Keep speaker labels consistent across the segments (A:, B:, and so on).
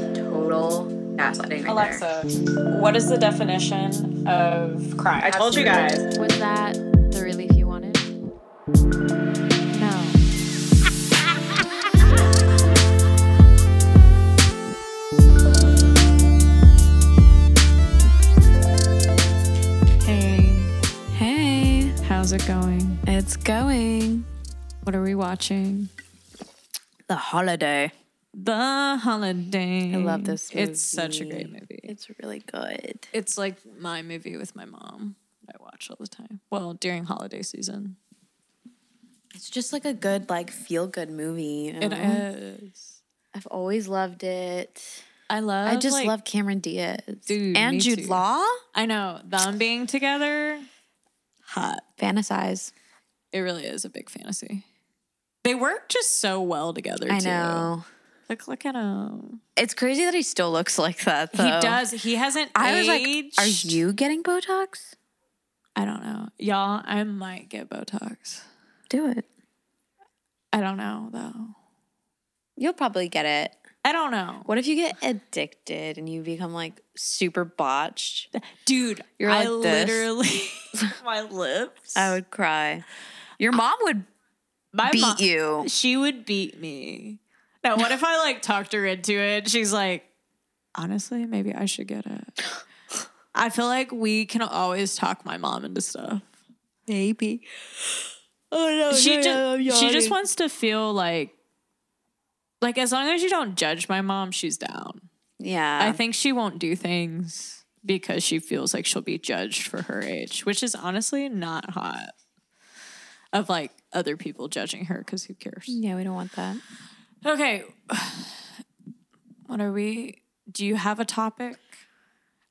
A: That's total gaslighting right
B: Alexa, what is the definition of crime? I told you guys.
C: Was that the relief you wanted? No.
B: Hey, hey, how's it going?
C: It's going.
B: What are we watching?
C: The holiday.
B: The Holiday.
C: I love this
B: It's such a great movie.
C: It's really good.
B: It's like my movie with my mom. I watch all the time. Well, during holiday season.
C: It's just like a good, like, feel good movie. you know?
B: is.
C: I've always loved it.
B: I love.
C: I just
B: like-
C: love Cameron Diaz.
B: Dude,
C: and Jude
B: too.
C: Law.
B: I know them being together. Hot.
C: Fantasize.
B: It really is a big fantasy. They work just so well together.
C: I
B: too.
C: know.
B: Like, look at him.
C: It's crazy that he still looks like that, though.
B: He does. He hasn't.
C: I was like,
B: aged.
C: are you getting Botox?
B: I don't know, y'all. I might get Botox.
C: Do it.
B: I don't know though.
C: You'll probably get it.
B: I don't know,
C: What if you get addicted and you become like super botched?
B: dude.
C: You're
B: I
C: like this.
B: literally my lips.
C: I would cry. Your mom would
B: my
C: beat
B: mom-
C: you.
B: She would beat me. Now, what if I like talked her into it? She's like, honestly, maybe I should get it. I feel like we can always talk my mom into stuff.
C: Maybe. Oh no.
B: she just she just wants to feel like like as long as you don't judge my mom, she's down.
C: Yeah.
B: I think she won't do things because she feels like she'll be judged for her age, which is honestly not hot. Of like other people judging her because who cares?
C: Yeah, we don't want that.
B: Okay. What are we? Do you have a topic?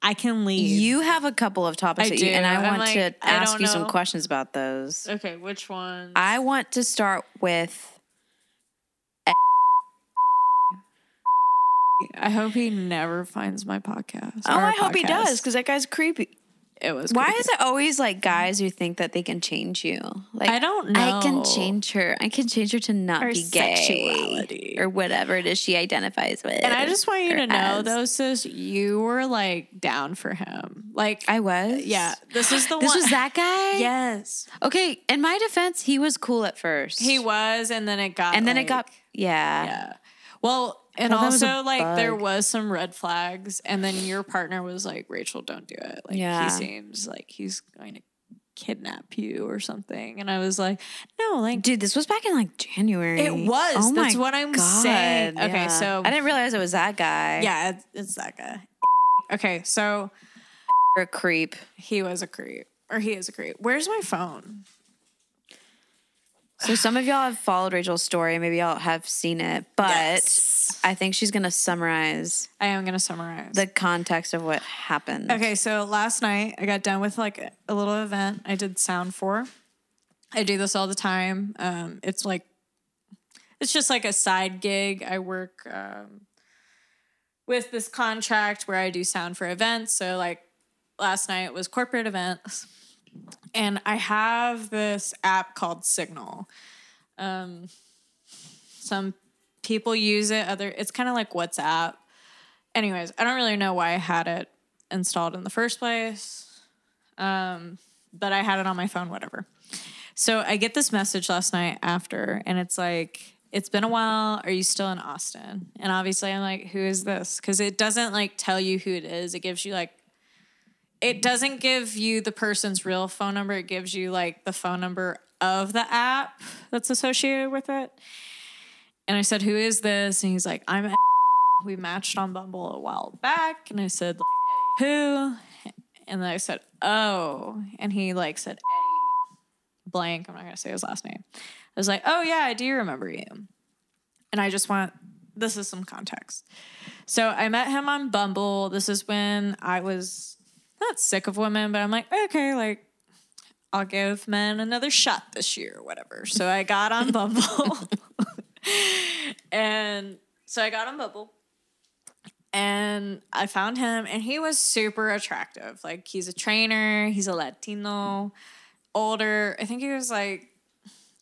B: I can lead.
C: You have a couple of topics
B: I
C: that you, and. I
B: I'm
C: want
B: like,
C: to ask
B: don't
C: you some questions about those.
B: okay, which one?
C: I want to start with
B: I hope he never finds my podcast.
C: Oh,
B: our
C: I hope he does because that guy's creepy.
B: It was.
C: Why
B: creepy.
C: is it always like guys who think that they can change you? Like
B: I don't know.
C: I can change her. I can change her to not
B: Her
C: be gay
B: sexuality.
C: or whatever it is she identifies with.
B: And I just want you
C: or
B: to know,
C: as.
B: though, sis, you were like down for him. Like,
C: I was.
B: yeah, this is the
C: This
B: one.
C: was that guy.
B: Yes,
C: Okay. In my defense, he was cool at first.
B: he was, and then it got,
C: and then it got yeah.
B: yeah. Well, and
C: thought that was a
B: also like there was some red flags, and then your partner was like, "Rachel, don't do it." Like
C: Yeah.
B: he seems like he's going to kidnap you or something, and I was like, "No, like
C: Dude, this was back in like January.
B: It was.
C: Oh
B: That's what I'm
C: God,
B: saying. Okay,
C: yeah.
B: so-
C: I didn't realize it was that guy.
B: yeah, it's, it's that guy." Okay, so
C: You're a creep.
B: he was a creep, or he is a creep. Where's my phone?
C: So some of y'all have followed Rachel's story. Maybe y'all have seen it, but
B: Yes.
C: I think she's gonna summarize
B: I am gonna summarize.
C: the context of what happened.
B: Okay, so last night I got done with like a, a little event I did sound for. I do this all the time. Um, it's like, it's just like a side gig. I work um, with this contract where I do sound for events. So, like, last night was corporate events. And I have this app called Signal. Um, some people use it, other, it's kind of like WhatsApp anyways, I don't really know why I had it installed in the first place. Um, but I had it on my phone, whatever. So I get this message last night after, and it's like, it's been a while. Are you still in Austin? And obviously, I'm like, who is this? Because it doesn't like tell you who it is. It gives you like, it doesn't give you the person's real phone number. It gives you like the phone number of the app that's associated with it. And I said, who is this? And he's like, I'm we matched on Bumble a while back, and I said, "Who?" And then I said, "Oh," and he like said, "Eddie blank." I'm not gonna say his last name. I was like, "Oh yeah, I do remember you." And I just want this is some context. So I met him on Bumble. This is when I was not sick of women, but I'm like, okay, like I'll give men another shot this year or whatever. So I got on Bumble. And so I got on Bumble and I found him and he was super attractive. Like he's a trainer, he's a Latino, older. I think he was like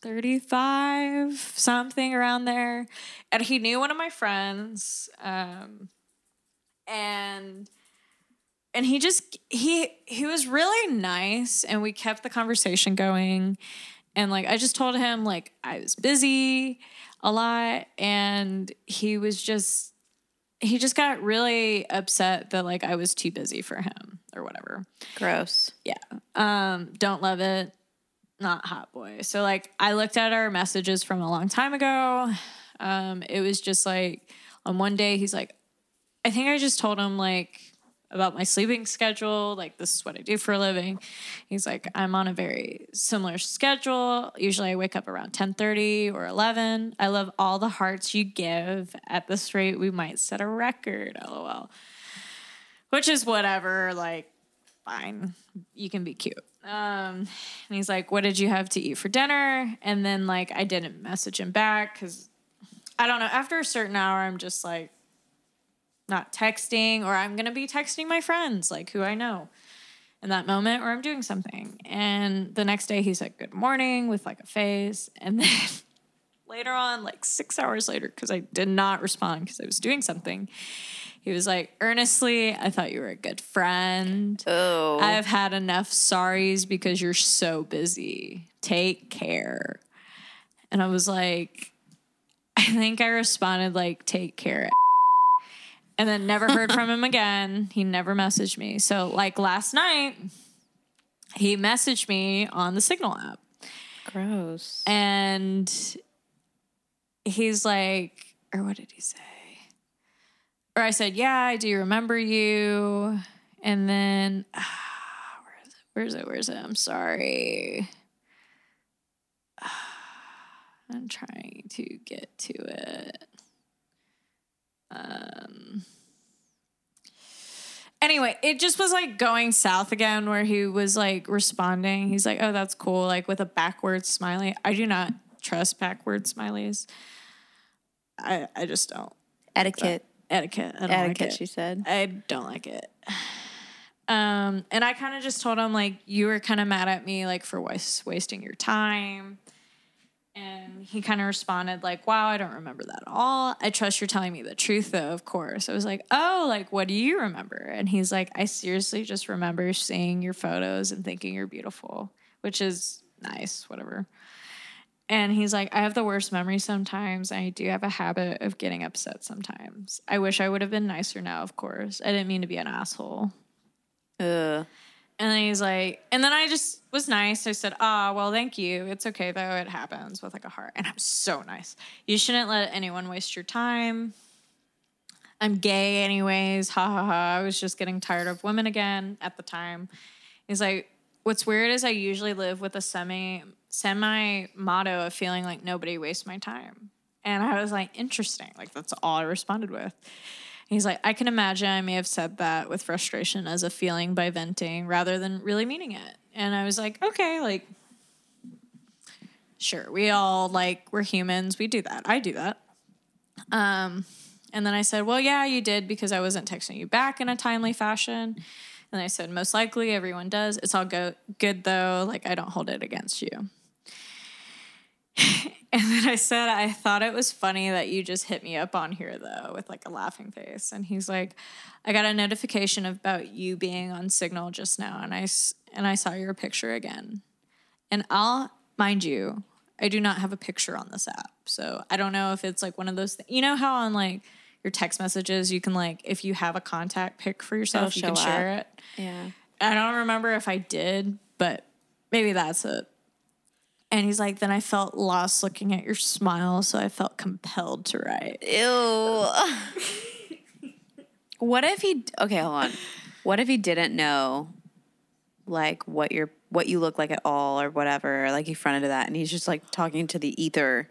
B: 35, something around there. And he knew one of my friends. Um, and and he just he he was really nice and we kept the conversation going and like i just told him like i was busy a lot and he was just he just got really upset that like i was too busy for him or whatever.
C: Gross.
B: yeah. Um don't love it. Not hot boy. So like i looked at our messages from a long time ago. Um it was just like on one day he's like i think i just told him like about my sleeping schedule like this is what i do for a living. He's like i'm on a very similar schedule. Usually i wake up around 10.30 or 11 i love all the hearts you give. At this rate we might set a record lol. Which is whatever like fine. You can be cute. Um and he's like what did you have to eat for dinner? And then like i didn't message him back because i don't know after a certain hour i'm just like not texting or i'm gonna be texting my friends like who i know in that moment or i'm doing something and the next day he's like good morning with like a face and then later on like six hours later because i did not respond because i was doing something he was like earnestly i thought you were a good friend
C: Oh.
B: I've had enough sorries because you're so busy. Take care. And I was like, I think I responded like, take care. And then never heard from him again. He never messaged me. So, like last night, he messaged me on the Signal app.
C: Gross.
B: And he's like, or what did he say? Or I said, yeah, I do remember you. And then, ah, where is it? Where is it? Where is it? I'm sorry. Ah, I'm trying to get to it. Um. Anyway, it just was like going south again, where he was like responding. He's like, "Oh, that's cool," like with a backwards smiley. I do not trust backward smileys. I I just don't
C: Etiquette.
B: etiquette. I don't
C: Etiquette,
B: like it.
C: she said.
B: I don't like it. Um, and I kind of just told him like you were kind of mad at me like for was- wasting your time. And he kind of responded like, "Wow, I don't remember that at all. I trust you're telling me the truth though, of course." I was like, "Oh, like what do you remember?" And he's like, "I seriously just remember seeing your photos and thinking you're beautiful," which is nice, whatever. And he's like, I have the worst memory sometimes. I do have a habit of getting upset sometimes. I wish I would have been nicer now, of course. I didn't mean to be an asshole.
C: Ugh.
B: And then he's like, and then I just was nice. I said, ah, well, thank you. It's okay though. It happens with like a heart. And I'm so nice. You shouldn't let anyone waste your time. I'm gay anyways. Ha ha ha. I was just getting tired of women again at the time. He's like, what's weird is I usually live with a semi semi motto of feeling like nobody wastes my time. And I was like, interesting. Like that's all I responded with. He's like, I can imagine I may have said that with frustration as a feeling by venting rather than really meaning it. And I was like, okay, like, sure, we all like we're humans, we do that. I do that. Um, and then I said, well, yeah, you did because I wasn't texting you back in a timely fashion. And I said, most likely everyone does. It's all go- good though. Like I don't hold it against you. And then I said, I thought it was funny that you just hit me up on here though, with like a laughing face. And he's like, I got a notification about you being on Signal just now, and I and I saw your picture again. And I'll mind you, I do not have a picture on this app, so I don't know if it's like one of those. Th- you know how on like your text messages, you can like if you have a contact pic for yourself, you can share it.
C: Yeah.
B: I don't remember if I did, but maybe that's it. And he's like, then I felt lost looking at your smile, so I felt compelled to write.
C: Ew. what if he okay, hold on. What if he didn't know like what you're what you look like at all or whatever, like he fronted to that and he's just like talking to the ether.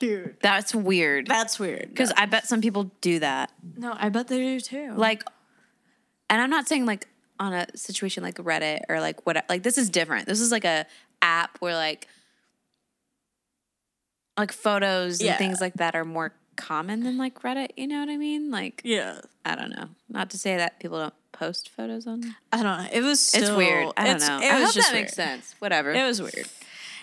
B: Dude,
C: That's weird.
B: that's weird.
C: Because I bet some people do that.
B: no, I bet they do too.
C: Like and I'm not saying like on a situation like Reddit or like what like this is different. This is like a app where like like photos
B: Yeah.
C: and things like that are more common than like Reddit, you know what I mean? Like
B: yeah,
C: I don't know. Not to say that people don't post photos on.
B: I don't know. It was still,
C: it's weird. I don't know.
B: It
C: I
B: was
C: hope
B: just
C: that
B: weird.
C: makes sense. Whatever.
B: It was weird.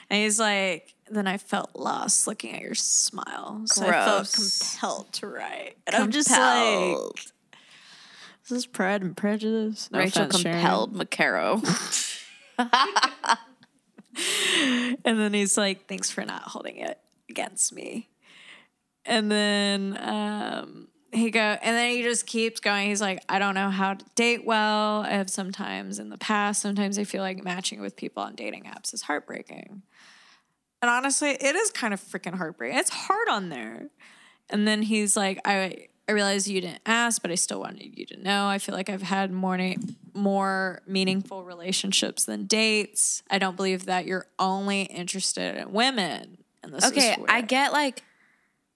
B: And he's like, then I felt lost looking at your smile, so I felt compelled to write. And I'm just like, This is Pride and Prejudice. No
C: Rachel
B: offense,
C: compelled McCarrow.
B: And then he's like, thanks for not holding it against me. And then um, he go, and then he just keeps going. He's like, I don't know how to date well. I have sometimes in the past, sometimes I feel like matching with people on dating apps is heartbreaking. And honestly, it is kind of freaking heartbreaking. It's hard on there. And then he's like, I I realize you didn't ask, but I still wanted you to know. I feel like I've had more na- more meaningful relationships than dates. I don't believe that you're only interested in women. And this
C: okay, I get like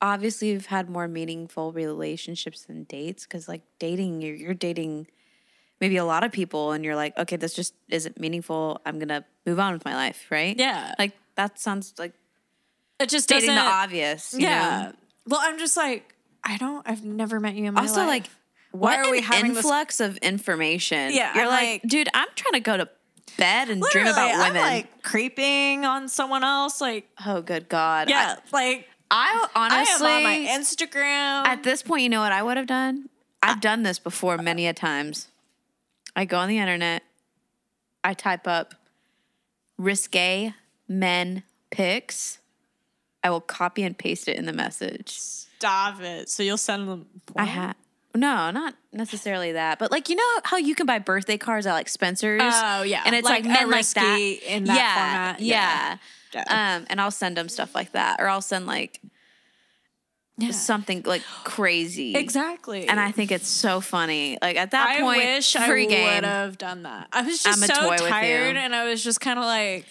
C: obviously you've had more meaningful relationships than dates because like dating you're, you're dating maybe a lot of people and you're like okay this just isn't meaningful i'm gonna move on with my life right
B: Yeah.
C: like that sounds like
B: it just
C: dating the
B: doesn't-
C: obvious you
B: Yeah.
C: know?
B: Well, I'm just like, I don't. I've never met you in my
C: also
B: life.
C: Also like
B: why
C: what
B: are we having this
C: influx of information
B: Yeah,
C: you're like,
B: like-
C: dude i'm trying to go to bed and dream about women
B: I'm like creeping on someone else. Like,
C: oh good god
B: yeah, like
C: i, I honestly
B: I am on my Instagram.
C: At this point, you know what I would have done? I've done this before many a times. I go on the internet, I type up risque men pics. I will copy and paste it in the message.
B: Stop it. So you'll send them.
C: I have no, not necessarily that, but like you know how you can buy birthday cards at like Spencer's.
B: Oh, yeah.
C: and it's like,
B: Like
C: men like that
B: in that
C: yeah,
B: format.
C: Yeah,
B: Yeah.
C: Um, and I'll send them stuff like that, or I'll send like something like crazy.
B: Exactly.
C: And I think it's so funny. Like at that point,
B: I
C: point,
B: wish I would have done that. I was just so tired, and I was just kind of like,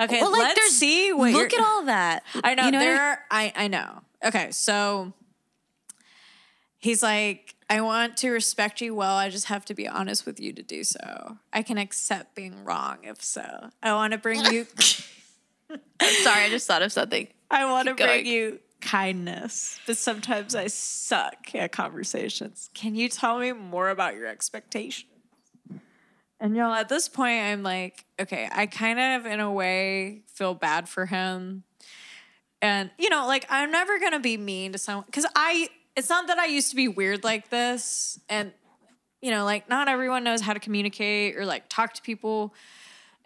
B: okay,
C: Well, like,
B: let's see what.
C: Look at all that.
B: I know
C: You know
B: there. Are, I I know. Okay, so he's like, I want to respect you well. I just have to be honest with you to do so. I can accept being wrong if so. I want to bring you.
C: I'm Sorry, I just thought of something.
B: I want to bring you kindness, but sometimes I suck at conversations. Can you tell me more about your expectations? And y'all, at this point, I'm like, okay, I kind of, in a way, feel bad for him. And, you know, like, I'm never going to be mean to someone because I, it's not that I used to be weird like this. And, you know, like, not everyone knows how to communicate or like talk to people.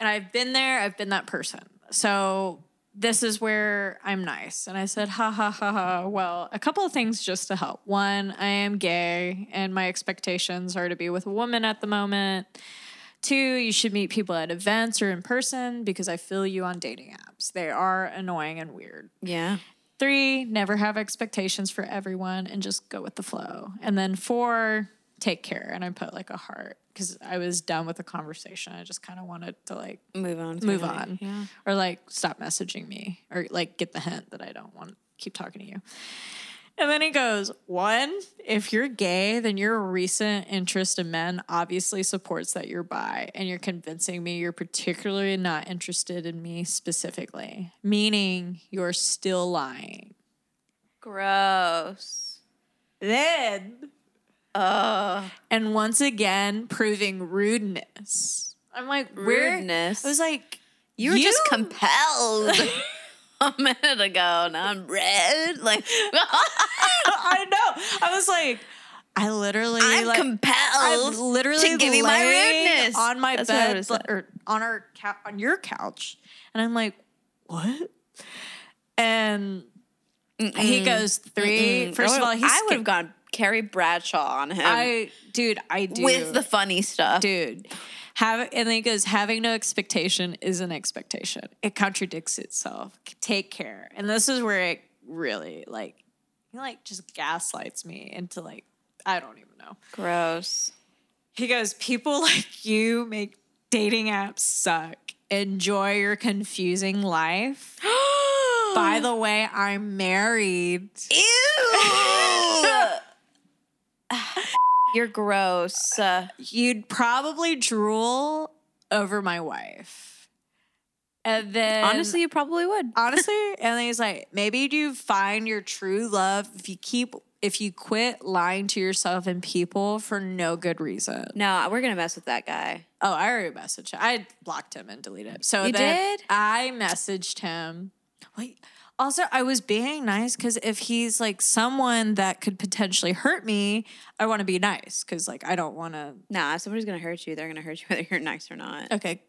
B: And I've been there, I've been that person. So this is where I'm nice. And I said, ha ha ha ha. Well, a couple of things just to help. One, I am gay and my expectations are to be with a woman at the moment. Two, you should meet people at events or in person because I feel you on dating apps. They are annoying and weird.
C: Yeah.
B: Three, never have expectations for everyone and just go with the flow. And then four, take care. And I put like a heart because I was done with the conversation. I just kind of wanted to like
C: Move on.
B: move
C: totally.
B: on
C: Yeah.
B: or like stop messaging me or like get the hint that I don't want to keep talking to you. And then he goes, One, if you're gay, then your recent interest in men obviously supports that you're bi, and you're convincing me you're particularly not interested in me specifically, meaning you're still lying.
C: Gross.
B: Then,
C: Oh.
B: and once again, proving rudeness. I'm like, where?
C: Rudeness.
B: I was like,
C: You were just compelled a minute ago. Now I'm red. Like
B: I know. I was like, I literally
C: I'm
B: like,
C: compelled.
B: I'm literally
C: to give you my rudeness.
B: on my
C: That's
B: bed or on our cou- on your couch, and I'm like, what? And he goes three. First of oh, all, he's
C: I would have gone Carrie Bradshaw on him
B: I dude, I do
C: with the funny stuff.
B: dude. Have and then he goes, having no expectation is an expectation. It contradicts itself. Take care. And this is where it really like he like just gaslights me into like I don't even know.
C: Gross.
B: He goes, People like you make dating apps suck. Enjoy your confusing life. By the way, I'm married.
C: Ew. You're gross. Uh,
B: You'd probably drool over my wife. And then
C: honestly, you probably would.
B: honestly, and then he's like, maybe you find your true love if you keep if you quit lying to yourself and people for no good reason.
C: No, we're gonna mess with that guy.
B: Oh, I already messaged him. I blocked him and deleted it. So
C: You did?
B: I messaged him. Wait, Also, I was being nice because if he's like someone that could potentially hurt me, I want to be nice because like I don't want to.
C: Nah, if somebody's gonna hurt you, they're gonna hurt you whether you're nice or not.
B: Okay,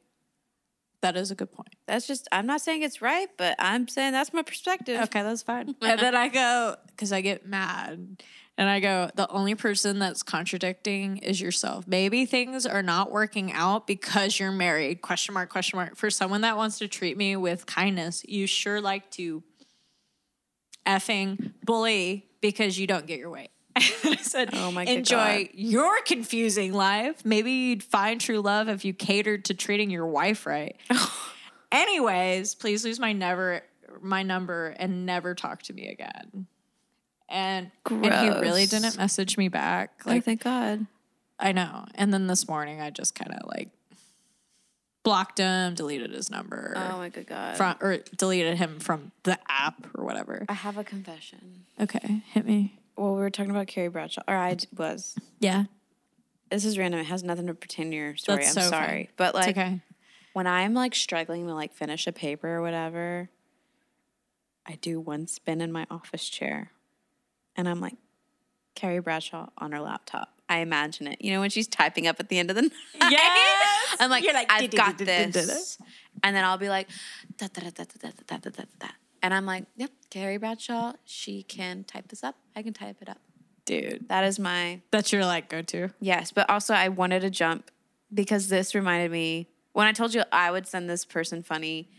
B: that is a good point.
C: That's just I'm not saying it's right, but I'm saying that's my perspective.
B: Okay, that's fine. and then I go because I get mad. And I go, the only person that's contradicting is yourself. Maybe things are not working out because you're married. Question mark, question mark. For someone that wants to treat me with kindness, you sure like to effing bully because you don't get your way. I said,
C: Oh my
B: enjoy
C: God.
B: your confusing life. Maybe you'd find true love if you catered to treating your wife right. Anyways, please lose my never my number and never talk to me again. And and he really didn't message me back.
C: Like,
B: Like
C: thank God.
B: I know. And then this morning I just kind of like blocked him, deleted his number.
C: Oh my good God.
B: from or deleted him from the app or whatever.
C: I have a confession.
B: Okay, hit me.
C: Well, we were talking about Carrie Bradshaw, or I was.
B: Yeah,
C: This is random. It has nothing to pertain to your story.
B: That's
C: I'm
B: so
C: sorry, but like
B: okay.
C: when I'm like struggling to like finish a paper or whatever, I do one spin in my office chair, and I'm like, Carrie Bradshaw on her laptop. I imagine it. You know when she's typing up at the end of the night.
B: Yes!
C: I'm like,
B: You're like,
C: I've got this, and then I'll be like, da, da, da, da, da, da, da, da, da, da. and I'm like, yep, Carrie Bradshaw. She can type this up. I can type it up.
B: Dude,
C: That is my
B: that's your like go to.
C: Yes, but also I wanted to jump because this reminded me when I told you I would send this person funny,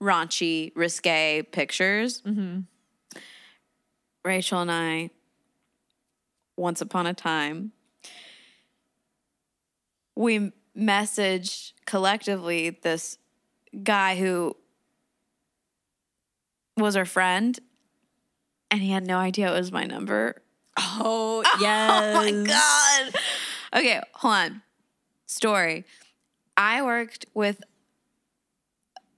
C: raunchy, risque pictures. Mm-hmm. Rachel and I, once upon a time, we messaged collectively this guy who was our friend, and he had no idea it was my number.
B: Oh yes.
C: Oh my god. Okay, hold on. Story. I worked with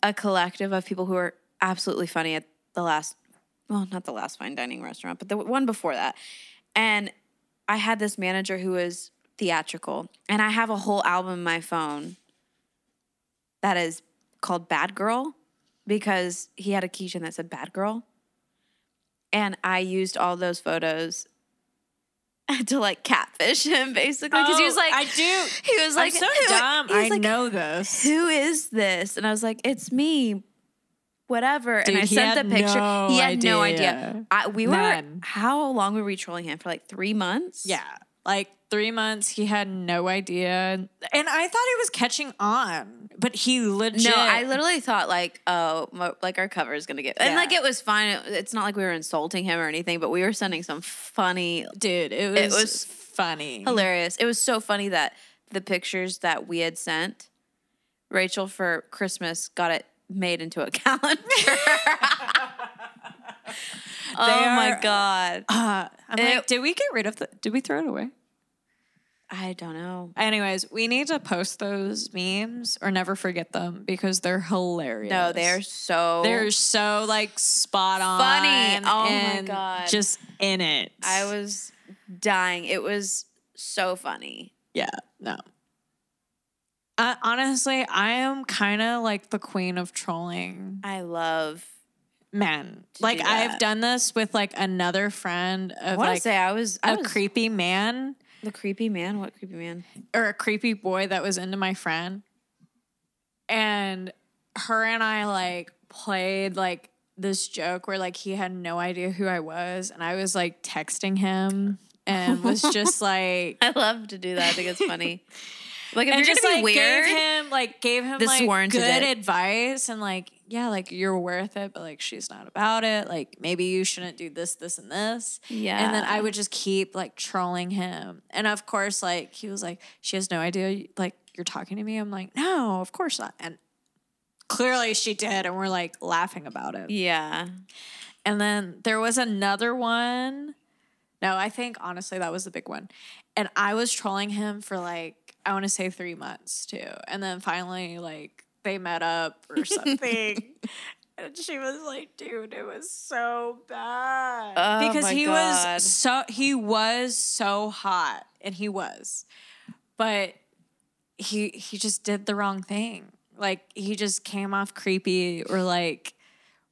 C: a collective of people who are absolutely funny at the last well, not the last fine dining restaurant, but the one before that. And I had this manager who was theatrical, and I have a whole album in my phone that is called Bad Girl because he had a keychain that said Bad Girl. And I used all those photos to like catfish him basically because he was
B: Oh,
C: like,
B: I do.
C: He was like,
B: I'm so
C: who-
B: dumb. I
C: like,
B: know this.
C: Who is this? And I was like, it's me. Whatever.
B: Dude,
C: and I sent the picture.
B: no
C: he had no
B: idea.
C: idea. I, we were how long were we trolling him for? Like three months?
B: Yeah. Like three months, he had no idea. And I thought he was catching on, but he legit.
C: No, I literally thought like, oh, mo- like our cover is gonna get, and
B: Yeah.
C: like it was fine. It- It's not like we were insulting him or anything, but we were sending some funny,
B: Dude, it was,
C: It was
B: funny.
C: hilarious. It was so funny that the pictures that we had sent, Rachel for Christmas got it made into a calendar. oh my god!
B: Uh, I'm
C: It-
B: like, did we get rid of the, did we throw it away?
C: I don't know.
B: Anyways, we need to post those memes or never forget them because they're hilarious.
C: No, they're so
B: they're so like spot on,
C: Funny. Oh my God.
B: just in it.
C: I was dying. It was so funny.
B: yeah, no. I, honestly, I am kind of like the queen of trolling
C: I love.
B: Men. Like I've done this with like another friend
C: I
B: of
C: want to
B: like
C: say I was I
B: a
C: was
B: creepy man
C: the creepy man. What creepy man?
B: or a creepy boy that was into my friend. And her and I like played like this joke where like he had no idea who I was and I was like texting him and was just like
C: I love to do that. I think it's funny. Like if
B: and
C: you're
B: just
C: gonna
B: like
C: weird,
B: gave him like gave him
C: This
B: like
C: warranted
B: good
C: it.
B: advice and like yeah like you're worth it but like she's not about it like maybe you shouldn't do this this and this
C: yeah.
B: and then I would just keep like trolling him. And of course, like he was like, she has no idea, like you're talking to me. I'm like, no, of course not. And clearly she did. And we're like laughing about it.
C: yeah.
B: And then there was another one. No, I think honestly that was the big one. And I was trolling him for like, I want to say three months too. And then finally, like, they met up or something. and she was like, dude, it was so bad.
C: Oh
B: because
C: my
B: he
C: God.
B: was so he was so hot. And he was. But he he just did the wrong thing. Like he just came off creepy or like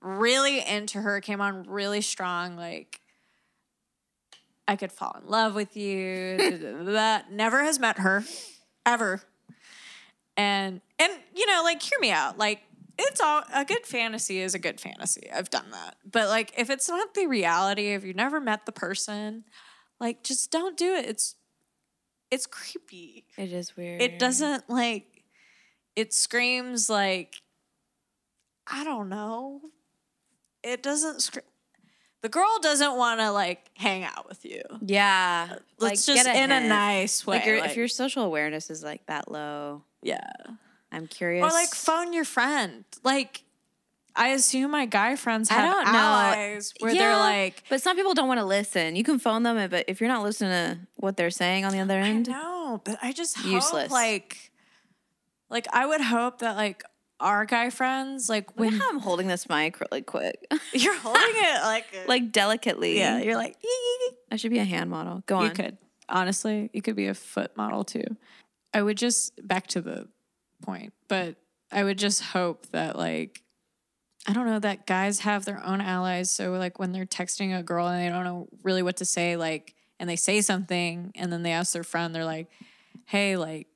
B: really into her, came on really strong, like I could fall in love with you. da, da, da, da. Never has met her, ever. And and you know, like hear me out. Like it's all a good fantasy is a good fantasy. I've done that. But like if it's not the reality, if you've never met the person, like just don't do it. It's it's creepy.
C: It is weird.
B: It doesn't like it screams like I don't know. It doesn't scream. The girl doesn't want to like hang out with you.
C: Yeah.
B: Let's
C: like,
B: just
C: get a
B: in a nice way.
C: Like,
B: like-
C: if your social awareness is like that low,
B: yeah,
C: I'm curious.
B: or like phone your friend. Like, I assume my guy friends
C: I
B: have
C: don't know.
B: allies where they're like,
C: but some people don't want to listen. You can phone them, but if you're not listening to what they're saying on the other
B: I
C: end,
B: know, but I just hope, like, like I would hope that like our guy friends, like when
C: I'm holding this mic really quick,
B: you're holding it like,
C: like delicately.
B: yeah, you're like.
C: I should be a hand model. Go on.
B: You could. Honestly, you could be a foot model too. I would just back to the point, but I would just hope that like I don't know that guys have their own allies. So like when they're texting a girl and they don't know really what to say, like and they say something and then they ask their friend, they're like, Hey, like,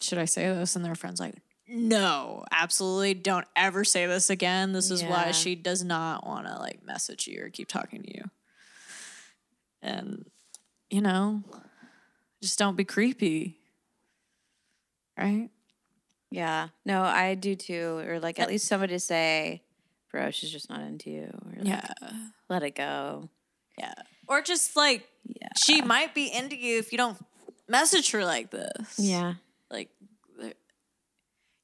B: should I say this? And their friend's like, No, absolutely don't ever say this again. This is why she does not want to like message you or keep talking to you. And you know, just don't be creepy. Right?
C: Yeah. No, I do too. Or like at least somebody to say, bro, she's just not into you. Or like,
B: Yeah.
C: let it go.
B: Yeah. Or just like
C: Yeah.
B: she might be into you if you don't message her like this.
C: Yeah.
B: Like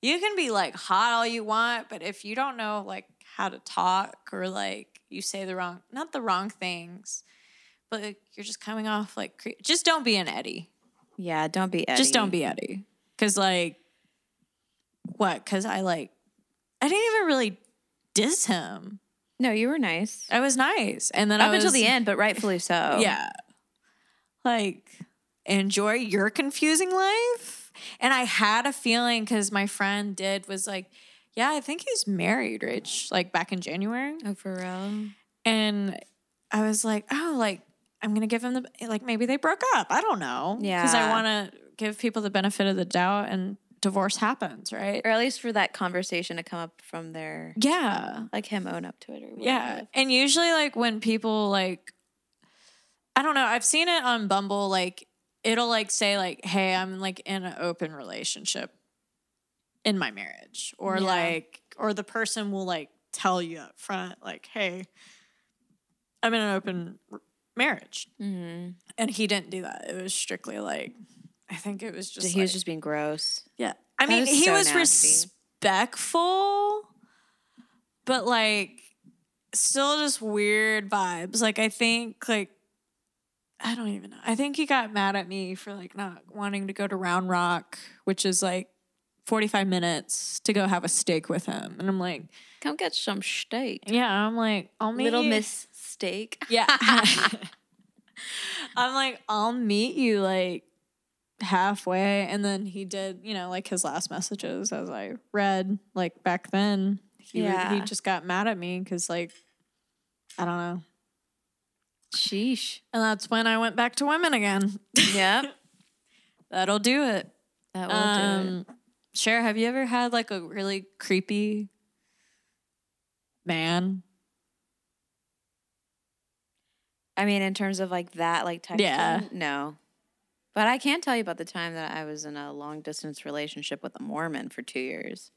B: you can be like hot all you want, but if you don't know like how to talk or like you say the wrong not the wrong things, but like, you're just coming off like cre- just don't be an Eddie.
C: Yeah. Don't be Eddie.
B: Just don't be Eddie. Cause like what? Cause I like I didn't even really diss him.
C: No, you were nice.
B: I was nice. And then
C: Up
B: I was
C: until the end, but rightfully so.
B: Yeah. Like, enjoy your confusing life. And I had a feeling because my friend did was like, yeah, I think he's married, Rich, like back in January.
C: Oh, for real?
B: And I was like, oh, like, I'm going to give him the, like, maybe they broke up. I don't know. Yeah. Because I want to give people the benefit of the doubt and divorce happens, right?
C: Or at least for that conversation to come up from their,
B: Yeah.
C: like him own up to it or whatever.
B: Yeah. And usually like when people like I don't know, I've seen it on Bumble like it'll like say like hey, I'm like in an open relationship in my marriage or
C: Yeah.
B: like or the person will like tell you up front like hey, I'm in an open r- marriage.
C: Mhm.
B: And he didn't do that. It was strictly like I think it was just
C: he was just being gross.
B: yeah. I
C: That
B: mean,
C: is
B: he
C: so
B: was
C: nasty.
B: respectful, but like still just weird vibes. Like I think like I don't even know. I think he got mad at me for like not wanting to go to Round Rock, which is like 45 minutes to go have a steak with him. And I'm like,
C: Come get some steak.
B: yeah, I'm like, I'll meet
C: Little
B: you.
C: Miss Steak.
B: Yeah. I'm like, I'll meet you like halfway. And then he did, you know, like his last messages as I read, like back then. He, would- he just got mad at me because, like, I don't know.
C: Sheesh.
B: And that's when I went back to women again.
C: Yep.
B: That'll do it.
C: That will do it.
B: Um, Cher, have you ever had like a really creepy man?
C: I mean, in terms of like that, like type
B: Yeah.
C: thing, no. But I can tell you about the time that I was in a long distance relationship with a Mormon for two years.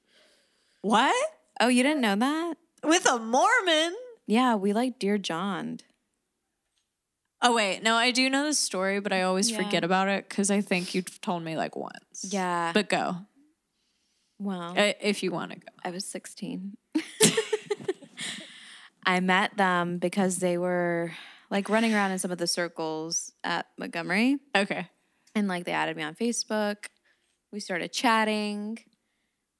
B: What?
C: Oh, you didn't know that?
B: With a Mormon?
C: Yeah, we like Dear John.
B: Oh wait, no, I do know the story, but I always
C: Yeah.
B: forget about it because I think you told me like once.
C: Yeah.
B: but go
C: well,
B: uh, if you want to go.
C: I was 16. I met them because they were like running around in some of the circles at Montgomery.
B: Okay.
C: and like they added me on Facebook. We started chatting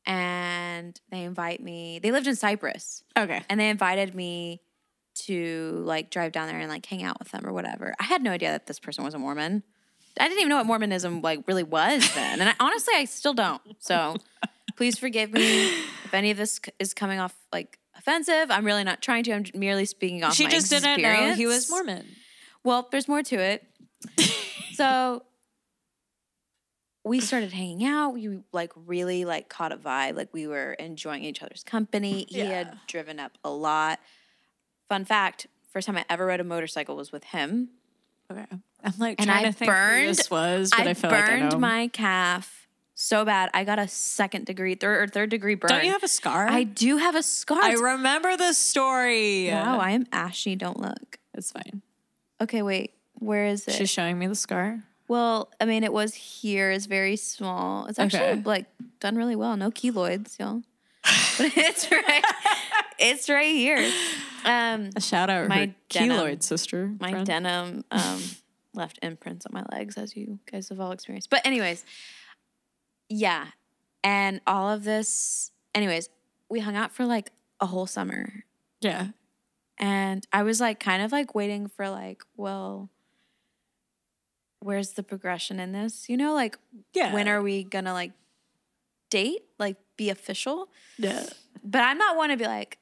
C: and they invite me. They lived in Cypress
B: Okay.
C: and they invited me to like drive down there and like hang out with them or whatever. I had no idea that this person was a Mormon. I didn't even know what Mormonism like really was then. And I, honestly, I still don't. So please forgive me if any of this is coming off like offensive. I'm really not trying to. I'm merely speaking off
B: She
C: my
B: just didn't know he was. Mormon.
C: Well, there's more to it. so we started hanging out. We like really like caught a vibe. Like we were enjoying each other's company. He
B: Yeah.
C: had driven up a lot. Fun fact: first time I ever rode a motorcycle was with him.
B: Okay. I'm like
C: And
B: trying
C: I
B: to think who
C: burned-
B: this was, but I,
C: I
B: feel like I
C: burned my calf so bad. I got a second degree, third or third degree burn.
B: Don't you have a scar?
C: I do have a scar.
B: I remember the story.
C: wow, I am ashy. Don't look.
B: it's fine.
C: Okay, wait. Where is it?
B: She's showing me the scar.
C: Well, I mean, it was here. It's very small. It's actually
B: Okay.
C: like done really well. No keloids, y'all. But it's right. it's right here. Um,
B: A shout out
C: to
B: My
C: denim-
B: keloid sister.
C: my
B: friend.
C: denim um, left imprints on my legs, as you guys have all experienced. But anyways, yeah, and all of this. Anyways, we hung out for like a whole summer,
B: Yeah.
C: and I was like, kind of like waiting for like, well. Where's the progression in this? You know, like
B: Yeah.
C: when are we gonna like date, like be official?
B: Yeah.
C: But I'm not one to be like,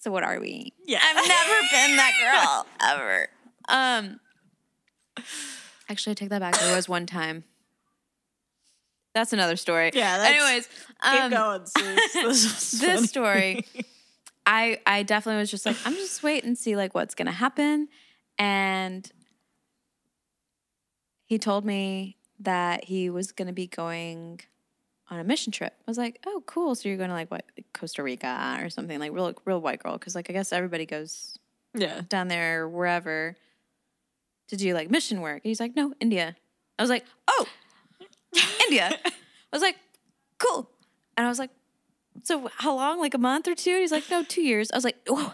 C: so what are we?
B: Yeah.
C: I've never been that girl ever. Um, actually, I take that back. There was one time. That's another story.
B: Yeah, that's-
C: Anyways, um,
B: going. This,
C: this story, I I definitely was just like, I'm just wait and see like what's gonna happen, and he told me that he was gonna be going on a mission trip. I was like, oh, cool. So you're going to like what Costa Rica or something like real real white girl because like I guess everybody goes
B: Yeah.
C: down there wherever to do like mission work. And he's like, no, India. I was like, oh, India. I was like, cool. And I was like, so how long? Like a month or two? And he's like, no, two years. I was like, whoa.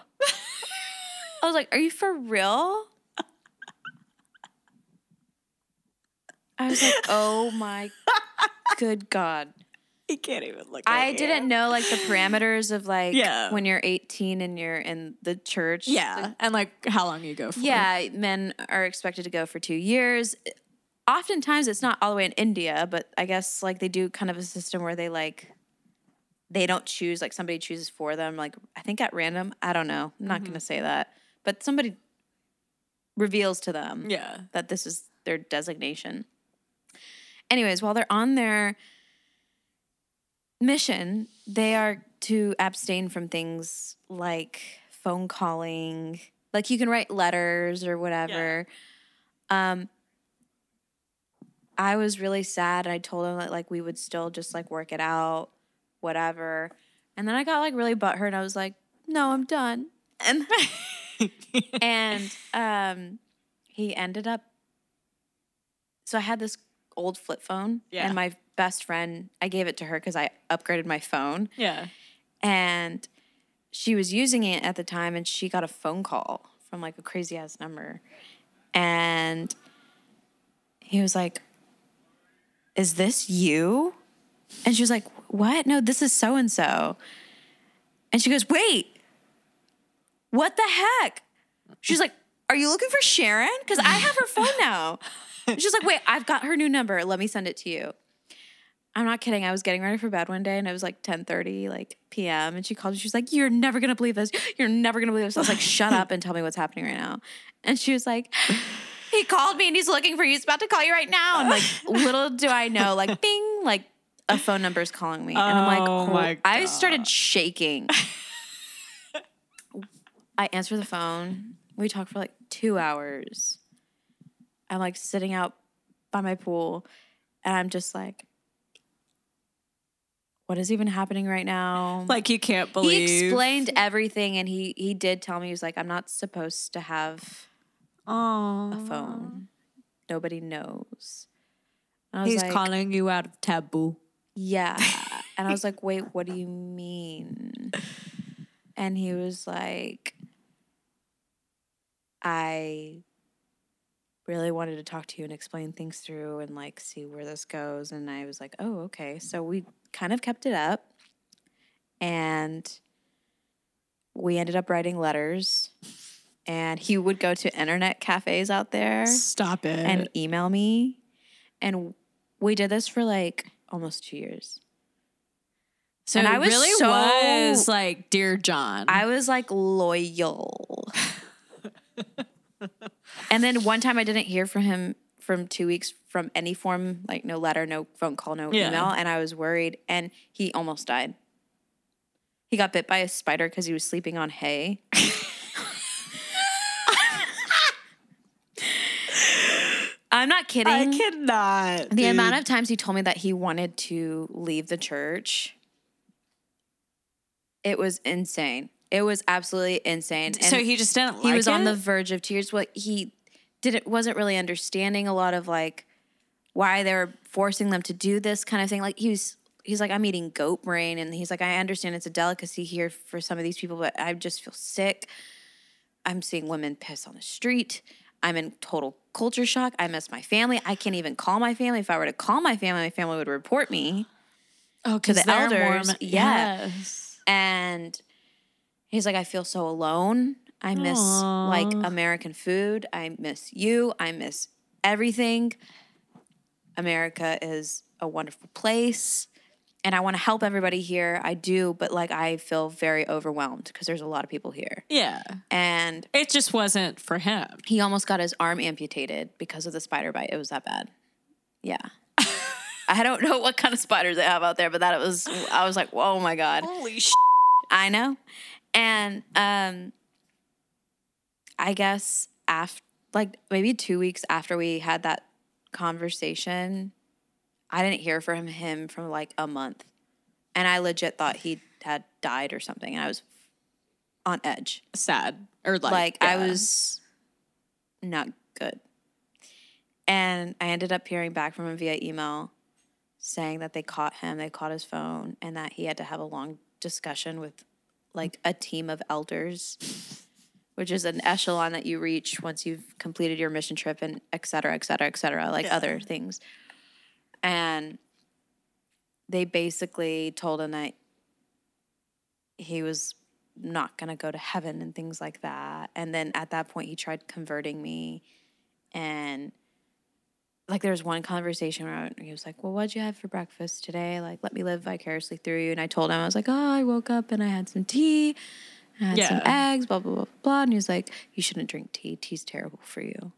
C: I was like, are you for real? I was like, oh my good God.
B: He can't even look.
C: I didn't know like the parameters of like
B: Yeah.
C: when you're 18 and you're in the church.
B: Yeah, and like how long you go for?
C: Yeah, men are expected to go for two years. Oftentimes, it's not all the way in India, but I guess like they do kind of a system where they like they don't choose like somebody chooses for them. Like I think at random. I don't know. I'm not mm-hmm. going to say that, but somebody reveals to them
B: yeah.
C: that this is their designation. Anyways, while they're on their mission, they are to abstain from things like phone calling. Like you can write letters or whatever. Um I was really sad. I told him that like we would still just like work it out, whatever. And then I got like really butthurt and I was like, no, I'm done. And and um he ended up so i had this old flip phone
B: Yeah.
C: and my best friend i gave it to her because i upgraded my phone.
B: Yeah.
C: and she was using it at the time and she got a phone call from like a crazy ass number. And he was like is this you? And she was like what? No this is so and so and she goes wait what the heck? She's like are you looking for sharon? Because i have her phone now. She's like wait i've got her new number. Let me send it to you I'm not kidding. I was getting ready for bed one day and it was like 10:30 like p.m. and she called me. She was like, "You're never going to believe this. You're never going to believe this." I was like, "Shut up and tell me what's happening right now." And she was like, "He called me and he's looking for you. He's about to call you right now." And like little do I know, like bing, like a phone number is calling me. And I'm like,
B: Oh my
C: I started shaking. I answer the phone. We talk for like 2 hours. I'm like sitting out by my pool and I'm just like what is even happening right now?
B: Like you can't believe.
C: he explained everything and he he did tell me he was like I'm not supposed to have
B: Oh,
C: a phone. Nobody knows. And I was
B: He's
C: like,
B: calling you out of taboo.
C: Yeah. and I was like, "Wait, what do you mean?" And he was like I really wanted to talk to you and explain things through and like see where this goes and I was like, "Oh, okay." So we kind of kept it up and we ended up writing letters and he would go to internet cafes out there
B: Stop it.
C: and email me and we did this for like almost 2 years.
B: So
C: And
B: it
C: I was
B: really
C: so-
B: was like dear John.
C: I was like loyal. and then one time I didn't hear from him from two weeks from any form, like no letter, no phone call, no
B: Yeah.
C: email. And I was worried. And he almost died. He got bit by a spider because he was sleeping on hay. I'm not kidding.
B: I cannot.
C: The amount of times he told me that he wanted to leave the church, it was insane. It was absolutely insane.
B: so he just didn't.
C: he
B: like
C: was on the verge of tears. What he didn't wasn't really understanding a lot of like why they were forcing them to do this kind of thing. Like he was. He's like, I'm eating goat brain, and he's like, I understand it's a delicacy here for some of these people, but I just feel sick. I'm seeing women piss on the street. I'm in total culture shock. I miss my family. I can't even call my family. If I were to call my family, my family would report me.
B: oh,
C: to the elders,
B: Mormon-
C: yeah.
B: Yes.
C: And he's like, I feel so alone. I miss like American food. I miss you. I miss everything. America is a wonderful place. And I want to help everybody here. I do, but like I feel very overwhelmed because there's a lot of people here.
B: Yeah.
C: And
B: It just wasn't for him.
C: he almost got his arm amputated because of the spider bite. It was that bad. Yeah. I don't know what kind of spiders they have out there, but that it was I was like, "Oh my god."
B: Holy sh!
C: I know. And um I guess after like maybe 2 weeks after we had that conversation, I didn't hear from him from like a month. And I legit thought he had died or something. And I was on edge.
B: Sad or like,
C: Like, I was not good. And I ended up hearing back from him via email saying that they caught him, they caught his phone, and that he had to have a long discussion with like a team of elders, which is an echelon that you reach once you've completed your mission trip and et cetera, et cetera, et cetera, like other things. And they basically told him that he was not going to go to heaven and things like that. And then at that point, he tried converting me. And like, there was one conversation where he was like, Well, what'd you have for breakfast today? Like, let me live vicariously through you. And I told him, I was like, Oh, I woke up and I had some tea. I had some eggs, blah, blah, blah, blah. And he was like, You shouldn't drink tea. Tea's terrible for you.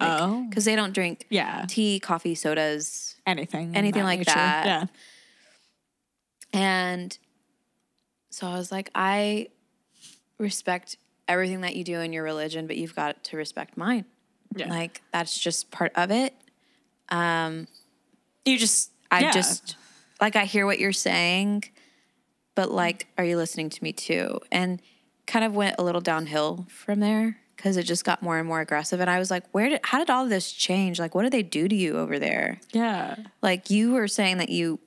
B: oh
C: Because they don't drink
B: yeah
C: tea, coffee, sodas,
B: anything
C: anything
B: of
C: like
B: nature.
C: that.
B: Yeah.
C: And so I was like, I respect everything that you do in your religion, but you've got to respect mine.
B: Yeah.
C: Like that's just part of it.
B: Um, you just
C: I
B: yeah.
C: just like I hear what you're saying, but like, are you listening to me too? And kind of went a little downhill from there because it just got more and more aggressive. And I was like, where did how did all of this change? Like, what did they do to you over there?
B: yeah
C: Like you were saying that you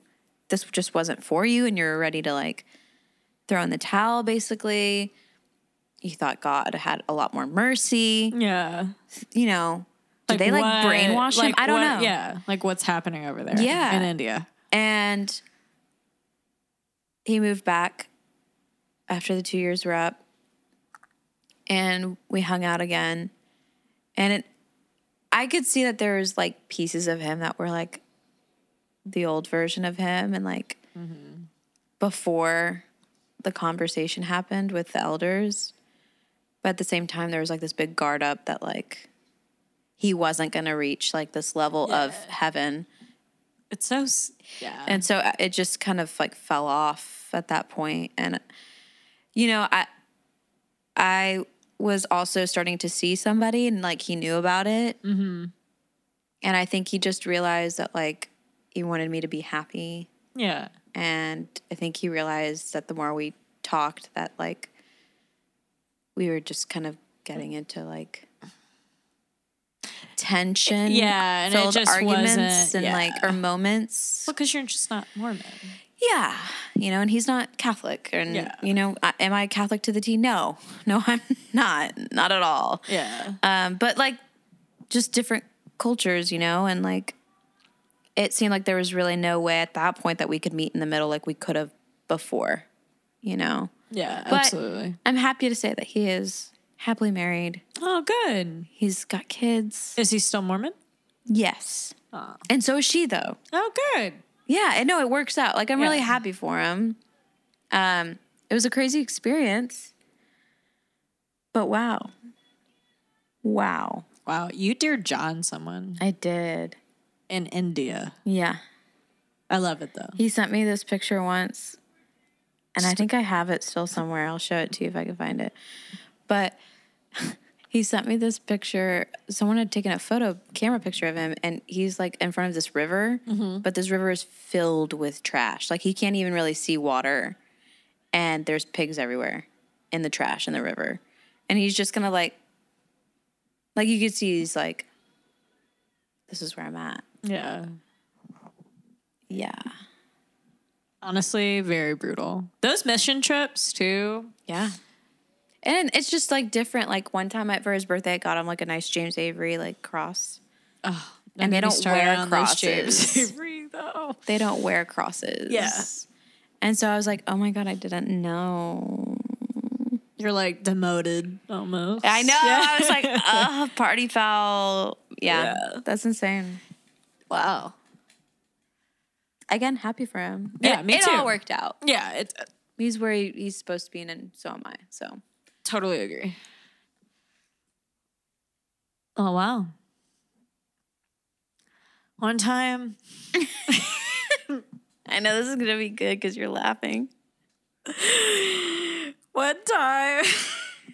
C: this just wasn't for you and you're ready to like throw in the towel basically. You thought God had a lot more mercy.
B: yeah.
C: You know, did they like
B: what-
C: brainwash him?
B: like
C: I don't
B: what-
C: know.
B: Yeah, like what's happening over there?
C: Yeah.
B: in India.
C: And he moved back after the two years were up. And we hung out again. And it I could see that there was like pieces of him that were like the old version of him and like mm-hmm. before the conversation happened with the elders. But at the same time there was like this big guard up that like he wasn't going to reach like this level of heaven.
B: It's so yeah.
C: And so uh, it just kind of like fell off at that point. And you know, I I was also starting to see somebody and like he knew about it. Mm-hmm. And I think he just realized that like he wanted me to be happy.
B: yeah.
C: And I think he realized that the more we talked that like we were just kind of getting into like tension
B: Yeah, and it just
C: arguments and
B: yeah.
C: like or moments
B: Well, because you're just not Mormon.
C: yeah, you know, and he's not Catholic, and
B: Yeah.
C: you know, I, am I Catholic to the T? No, no, I'm not, not at all.
B: Yeah.
C: Um, but like, just different cultures, you know, and like, it seemed like there was really no way at that point that we could meet in the middle like we could have before, you know.
B: Yeah.
C: But
B: absolutely.
C: I'm happy to say that he is happily married.
B: Oh, good.
C: He's got kids.
B: Is he still Mormon?
C: Yes,
B: Oh,
C: and so is she, though.
B: oh good.
C: Yeah, I know it works out. Like I'm really happy for him. Um, it was a crazy experience. But wow. Wow.
B: Wow, you dear John someone
C: I did.
B: in India.
C: Yeah.
B: I love it though.
C: He sent me this picture once, and I think I have it still somewhere. I'll show it to you if I can find it. But he sent me this picture. Someone had taken a photo, camera picture of him, and he's like in front of this river, mm-hmm. but this river is filled with trash. Like he can't even really see water, and there's pigs everywhere in the trash in the river. And he's just gonna like, like you could see he's like, this is where I'm at.
B: Yeah.
C: Yeah.
B: Honestly, very brutal. Those mission trips too.
C: Yeah. And it's just like different. Like one time at for his birthday, I got him like a nice James Avery like cross.
B: Oh,
C: And they don't wear crosses.
B: Avery, though.
C: They don't wear crosses.
B: Yeah.
C: And so I was like, oh my God, I didn't know.
B: You're like demoted almost.
C: I know. I was like, oh, party foul. Yeah,
B: Yeah.
C: That's insane.
B: wow.
C: Again, happy for him.
B: Yeah,
C: it,
B: me
C: it
B: too.
C: all worked out.
B: Yeah, it uh,
C: He's where he, he's supposed to be, and so am I. So
B: totally agree. Oh wow. One time,
C: I know this is gonna be good because you're laughing.
B: one time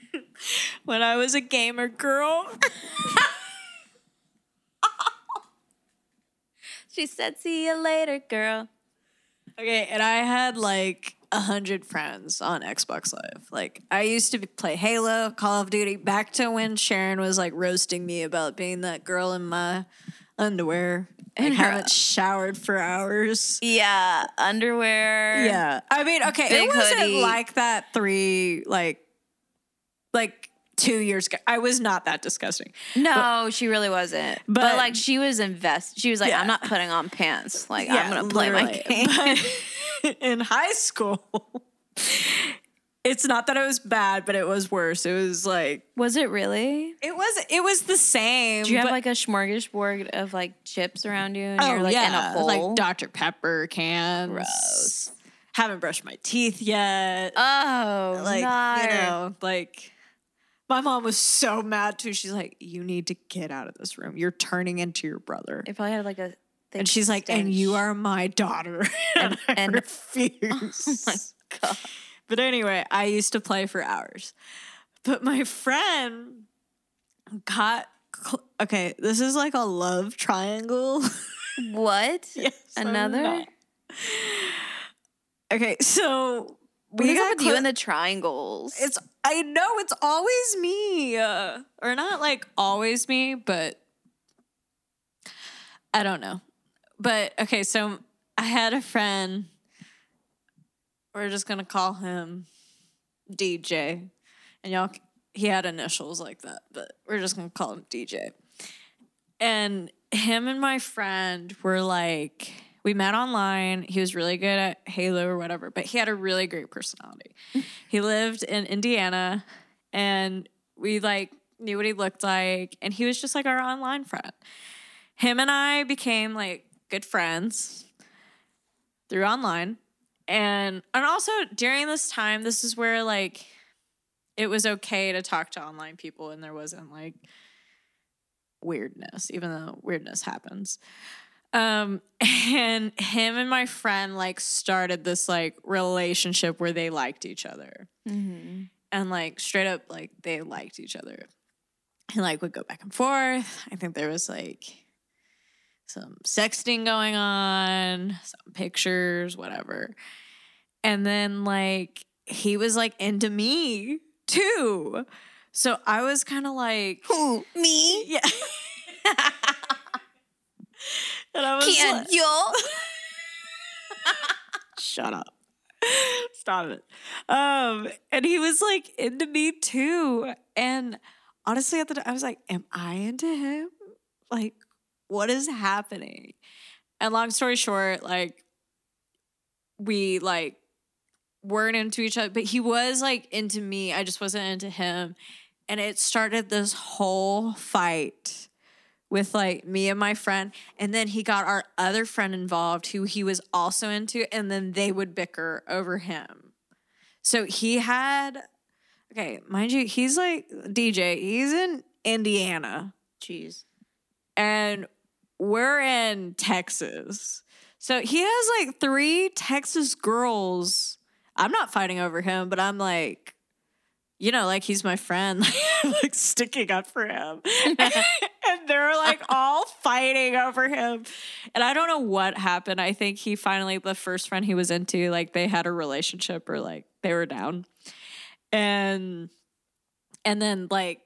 B: when I was a gamer girl.
C: She said, "See you later, girl."
B: Okay, and I had like a hundred friends on Xbox Live. Like I used to play Halo, Call of Duty, back to when Sharon was like roasting me about being that girl in my underwear and
C: her-
B: haven't showered for hours.
C: Yeah, underwear.
B: Yeah, I mean, okay, it wasn't
C: hoodie.
B: like that three like like two years ago. I was not that disgusting.
C: No, she really wasn't. But,
B: But-
C: like she was invest. She was like,
B: Yeah.
C: I'm not putting on pants. Like
B: Yeah,
C: I'm gonna play my
B: literally.
C: game.
B: In high school, it's not that it was bad, but it was worse. It was like
C: was it really?
B: it was it was the same.
C: Do you have
B: but-
C: like a smorgasbord of like chips around you, and
B: oh
C: you're like
B: yeah,
C: in a hole?
B: like Dr Pepper cans.
C: Gross.
B: Haven't brushed my teeth yet.
C: oh,
B: like you know, like my mom was so mad too. She's like, "You need to get out of this room. You're turning into your brother."
C: It probably had like a. Thick
B: And she's like, "And you are my daughter," and, I
C: and-
B: refuse.
C: Oh my god.
B: But anyway, I used to play for hours. But my friend got cl- okay. This is like a love triangle.
C: What?
B: Yes,
C: Another.
B: Okay, so
C: What is up with you and the triangles?
B: It's I know it's always me, uh, or not like always me, but I don't know. But okay, so I had a friend. We're just gonna call him DJ, and y'all. He had initials like that, but we're just gonna call him DJ. And him and my friend were like, we met online. He was really good at Halo or whatever, but he had a really great personality. he lived in Indiana, and we like knew what he looked like, and he was just like our online friend. Him and I became like good friends through online. And and also during this time, this is where like it was okay to talk to online people and there wasn't like weirdness, even though weirdness happens. Um and him and my friend like started this like relationship where they liked each other.
C: mm-hmm.
B: And like straight up like they liked each other. And like would go back and forth. I think there was like some sexting going on, some pictures, whatever. And then like he was like into me too. So I was kind of like
C: Who me?
B: yeah. and I was
C: Can
B: like,
C: you?
B: shut up. Stop it. Um, and he was like into me too. And honestly, at the time, I was like, Am I into him? Like, what is happening? And long story short, like, we like weren't into each other, but he was like into me. I just wasn't into him. And it started this whole fight with like me and my friend. And then he got our other friend involved who he was also into. And then they would bicker over him. so he had okay, mind you, he's like DJ. He's in Indiana,
C: Jeez.
B: and we're in Texas. So he has like three Texas girls. I'm not fighting over him, but I'm like, you know, like he's my friend, like sticking up for him. and they're like all fighting over him. And I don't know what happened. I think he finally, the first friend he was into, like they had a relationship or like they were down. And, and then like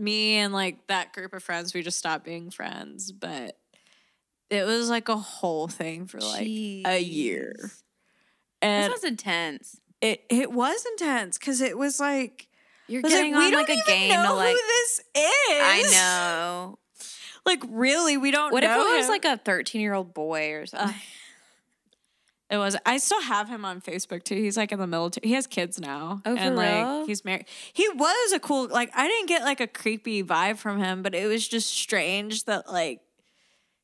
B: me and like that group of friends, we just stopped being friends. But it was like a whole thing for like a year.
C: Jeez.
B: And
C: That sounds intense.
B: it it was intense because it was like
C: You're
B: was
C: getting
B: like,
C: on like a game
B: know
C: to like.
B: who this is.
C: I know.
B: Like really, we don't.
C: What if it was like a 13 year old boy or uh, something?
B: It was. I still have him on Facebook too. He's like in the military. He has kids now.
C: Oh,
B: and like
C: real?
B: he's married. He was a cool. Like I didn't get like a creepy vibe from him, but it was just strange that like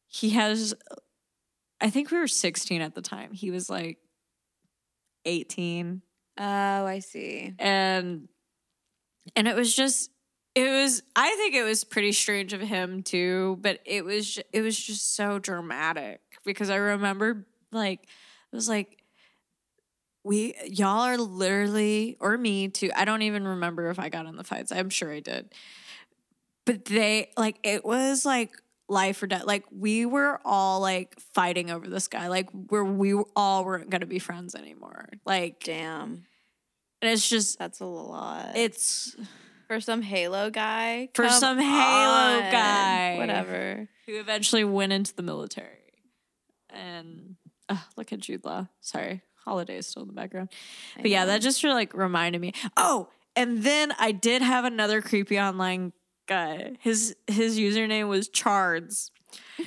B: he has. I think we were sixteen at the time. He was like eighteen.
C: oh, I see.
B: and and it was just it was i think it was pretty strange of him too but it was it was just so dramatic because i remember like it was like we y'all are literally or me too i don't even remember if i got in the fights i'm sure i did but they like it was like life or death like we were all like fighting over this guy like where we all weren't gonna be friends anymore like
C: Damn.
B: and it's just
C: That's a lot.
B: it's
C: for some Halo guy.
B: For
C: Come
B: some Halo
C: on.
B: guy.
C: Whatever.
B: who eventually went into the military. And uh, look at Jude Law. Sorry, holiday is still in the background.
C: I
B: But yeah, that just sort of like reminded me. Oh, and then I did have another creepy online guy. His his username was Chards.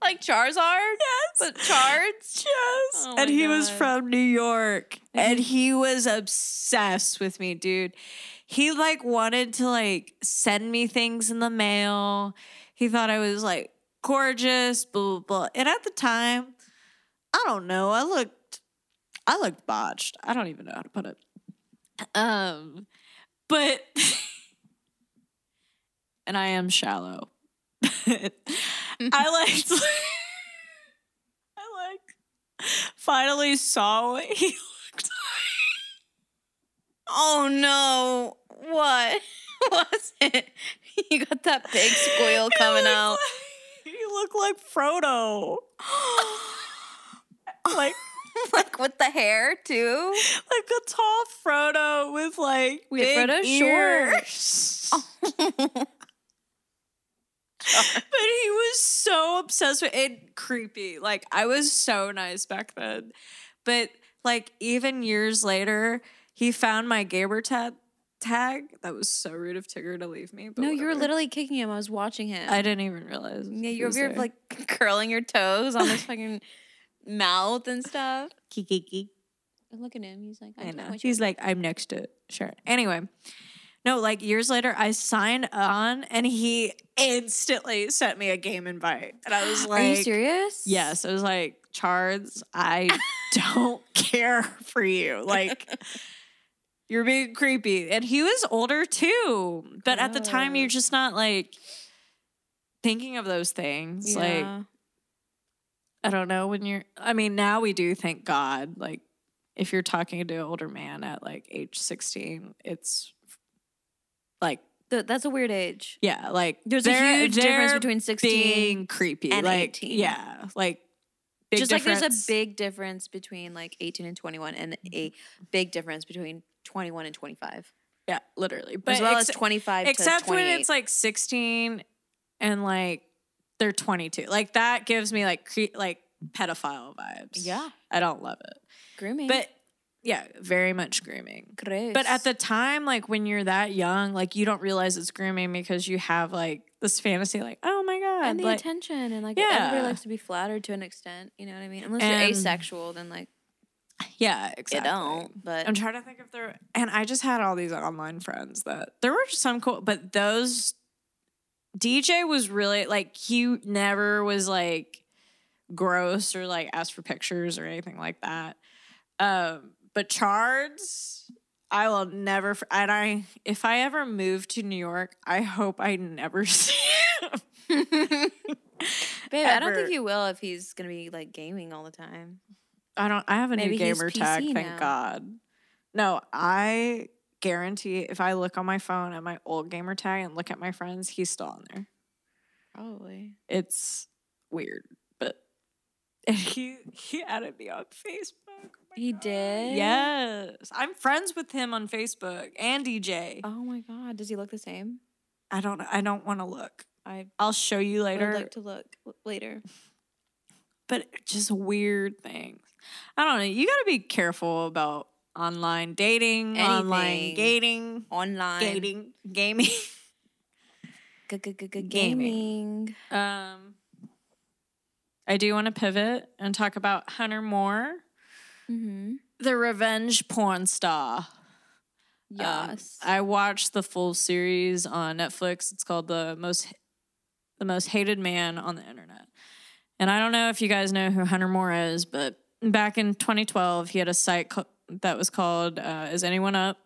C: like Charizard. Yes, but Chards.
B: Yes.
C: Oh
B: and he was from New York. And he was obsessed with me, dude. He like wanted to like send me things in the mail. He thought I was like gorgeous, blah blah blah. And at the time, I don't know. I looked I looked botched. I don't even know how to put it. Um but and I am shallow. I liked I like finally saw what he looked like.
C: Oh no! What was it? You got that big squeal coming out.
B: like- he looked like Frodo. like
C: like with the hair too.
B: like a tall Frodo with like
C: Wait,
B: big
C: Frodo's short.
B: ears. but he was so obsessed with it creepy like i was so nice back then but like even years later he found my gamer tag tag that was so rude of tigger to leave me but
C: no, you were literally kicking him. I was watching him.
B: i didn't even realize
C: Yeah, you're
B: was
C: over here
B: there.
C: like curling your toes on his fucking mouth and stuff.
B: Kiki.
C: Look at him. He's like,
B: I
C: I'm
B: know. He's like, I'm next to Sharon. Anyway, no, like years later, I signed on and he instantly sent me a game invite. And I was like,
C: Are you serious?
B: Yes. I was like, Charles, I don't care for you. Like, you're being creepy. And he was older too. But at the time, you're just not like thinking of those things. Like, I don't know when you're I mean now we do thank God like if you're talking to an older man at like age 16 it's like
C: Th- that's a weird age.
B: yeah like
C: There's a
B: they're-
C: huge difference
B: they're
C: between 16
B: being creepy
C: and
B: like
C: 18.
B: yeah like big
C: Just like there's a big difference between like 18 and 21 and a mm-hmm. big difference between 21 and 25.
B: yeah literally but
C: as well
B: ex-
C: as 25
B: except
C: to
B: when it's like 16 and like they're 22 like that gives me like cre- like pedophile vibes
C: Yeah.
B: I don't love it
C: grooming.
B: but yeah very much grooming
C: Gross.
B: But at the time, like when you're that young, like you don't realize it's grooming because you have like this fantasy, like, oh my god,
C: and the
B: like,
C: attention and like
B: Yeah.
C: everybody likes to be flattered to an extent, you know what I mean? Unless
B: And-
C: you're asexual, then like
B: yeah,
C: you
B: exactly.
C: don't. But
B: I'm trying to think if there, and I just had all these online friends that there were some cool, but those DJ was really like he never was like gross or like ask for pictures or anything like that. Um, but Chards, I will never. And I, if I ever move to New York, I hope I never see him.
C: Babe, I don't think you will if he's gonna be like gaming all the time.
B: I don't. I have a
C: Maybe
B: new gamer tag.
C: PC
B: Thank. God. No, I guarantee if I look on my phone at my old gamer tag and look at my friends, he's still on there.
C: Probably.
B: It's weird, but and he he added me on Facebook. Oh
C: He
B: God.
C: did?
B: Yes, I'm friends with him on Facebook and DJ.
C: Oh my god, does he look the same?
B: I don't. I don't want to look.
C: I
B: I'll show you later.
C: I'd like to look later.
B: but just weird things. I don't know. You got to be careful about online dating, online
C: Anything.
B: gating,
C: Online
B: gating, gaming.
C: Gaming.
B: Gaming. um, I do want to pivot and talk about Hunter Moore,
C: Mm-hmm.
B: the revenge porn star. Um,
C: Yes.
B: I watched the full series on Netflix. It's called the most the most hated man on the internet. And I don't know if you guys know who Hunter Moore is, but back in 2012, he had a site co- that was called uh, "Is Anyone Up?"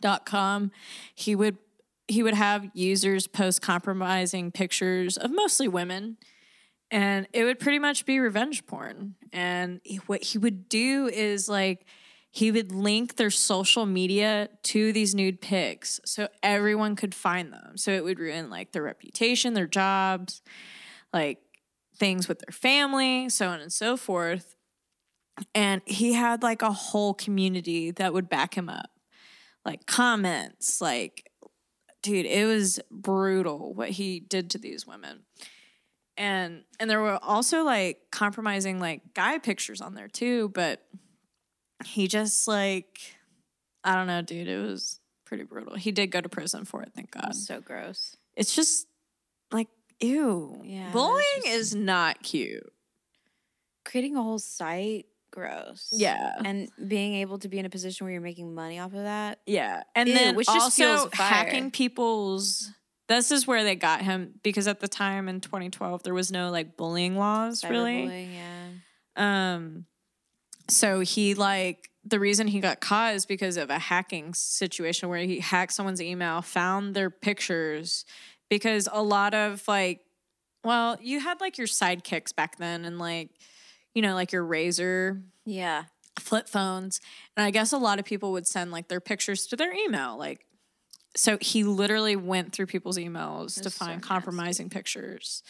B: dot com. He would he would have users post compromising pictures of mostly women and it would pretty much be revenge porn. And he- what he would do is like he would link their social media to these nude pics so everyone could find them. So it would ruin like their reputation, their jobs, like things with their family, so on and so forth. And he had like a whole community that would back him up. Like comments, like dude, it was brutal what he did to these women. And and there were also like compromising like guy pictures on there too but he just like i don't know dude it was pretty brutal. He did go to prison for it thank god.
C: So gross.
B: it's just like ew.
C: Yeah,
B: bullying
C: just-
B: is not cute.
C: Creating a whole site, gross.
B: yeah
C: And being able to be in a position where you're making money off of that.
B: yeah and
C: Ew,
B: then
C: which
B: also hacking people's this is where they got him because at the time in 2012 there was no like bullying laws really
C: Cyberbullying, yeah.
B: Um, so he like the reason he got caught is because of a hacking situation where he hacked someone's email, found their pictures, because a lot of like, well, you had like your sidekicks back then, and like, you know, like your Razr
C: Yeah.
B: flip phones, and I guess a lot of people would send like their pictures to their email, like. So he literally went through people's emails to
C: That's so
B: find
C: nasty.
B: compromising pictures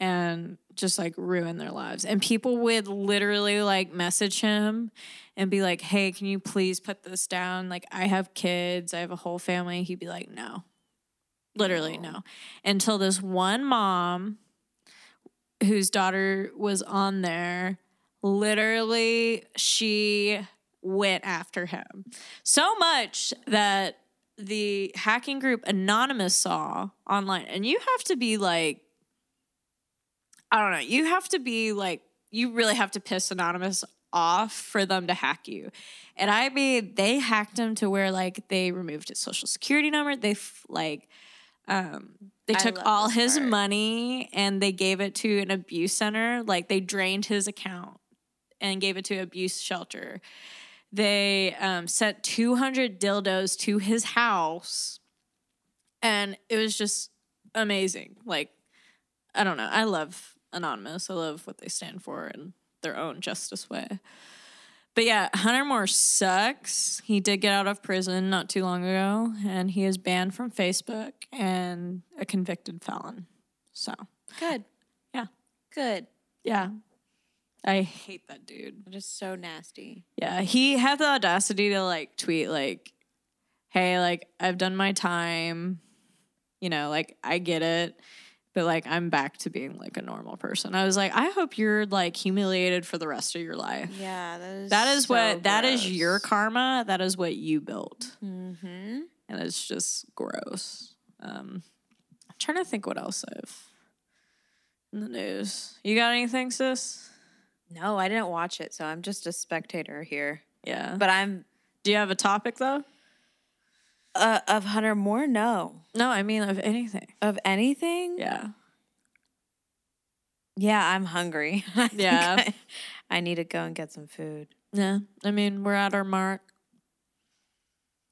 B: and just like ruin their lives. And people would literally like message him and be like, "Hey, can you please put this down? Like I have kids, I have a whole family." He'd be like, "No." Literally no. Until this one mom whose daughter was on there, literally she went after him. So much that the hacking group Anonymous saw online. And you have to be like I don't know. You have to be like, you really have to piss Anonymous off for them to hack you. And I mean, they hacked him to where like they removed his social security number. They like, um, they took all his
C: part.
B: money and they gave it to an abuse center. Like they drained his account and gave it to abuse shelter. They um, sent 200 dildos to his house. And it was just amazing. Like, I don't know. I love Anonymous. I love what they stand for in their own justice way. But yeah, Hunter Moore sucks. He did get out of prison not too long ago, and he is banned from Facebook and a convicted felon. So,
C: Good.
B: Yeah.
C: Good.
B: yeah. I hate that dude.
C: Is so nasty.
B: Yeah, he had the audacity to like tweet like, "Hey, like I've done my time. You know, like I get it, but like I'm back to being like a normal person." I was like, "I hope you're like humiliated for the rest of your life."
C: Yeah, that is.
B: That is what that is your karma. That is what you built.
C: Mm-hmm.
B: And it's just gross. Um I'm trying to think what else I've in the news. You got anything, sis?
C: No, I didn't watch it, so I'm just a spectator here.
B: Yeah.
C: But I'm
B: do you have a topic though?
C: Uh, of Hunter Moore. No,
B: No, I mean of anything.
C: of anything.
B: Yeah.
C: Yeah, I'm hungry. I
B: Yeah.
C: I, I need to go and get some food.
B: Yeah. I mean, we're at our mark.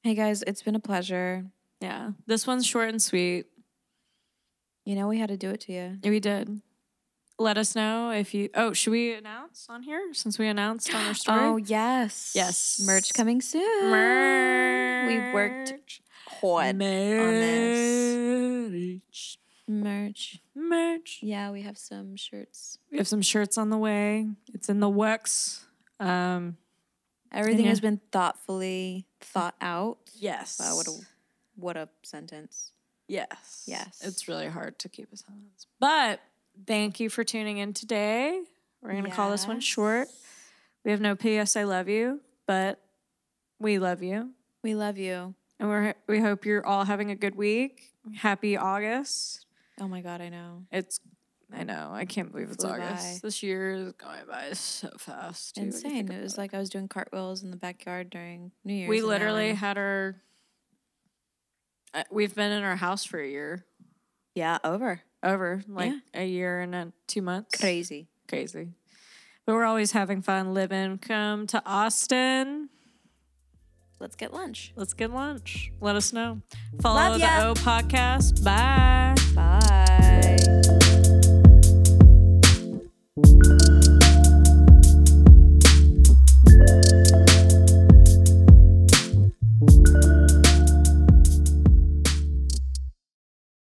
C: Hey guys, it's been a pleasure.
B: Yeah. This one's short and sweet.
C: You know we had to do it to you.
B: Yeah, We did. Let us know if you. Oh, should we announce on here since we announced on our story?
C: Oh yes,
B: Yes.
C: Merch coming soon.
B: merch.
C: We worked hard on this
B: Merch.
C: merch.
B: Merch.
C: Yeah, we have some shirts.
B: We have some shirts on the way. It's in the works. Um.
C: Everything
B: yeah.
C: has been thoughtfully thought out.
B: Yes.
C: Wow, what a what a sentence.
B: Yes.
C: Yes.
B: It's really hard to keep a silence. But thank you for tuning in today. We're going to call this one short. We have no PS I love you, but we love you.
C: We love you.
B: And we're we hope you're all having a good week. Happy August.
C: Oh my god, I know.
B: It's I know. I can't believe it's
C: Flew
B: August.
C: by.
B: This year is going by so fast. too, when you
C: Insane.
B: think
C: It was like I was doing cartwheels in the backyard during New Year's.
B: we
C: and now
B: literally had our uh, we've been in our house for a year.
C: yeah over
B: Over like a year and a, two months.
C: crazy.
B: crazy. But we're always having fun living. Come to Austin
C: let's get lunch.
B: Let's get lunch. Let us know. Follow
C: Love
B: the. O podcast. Bye. Bye.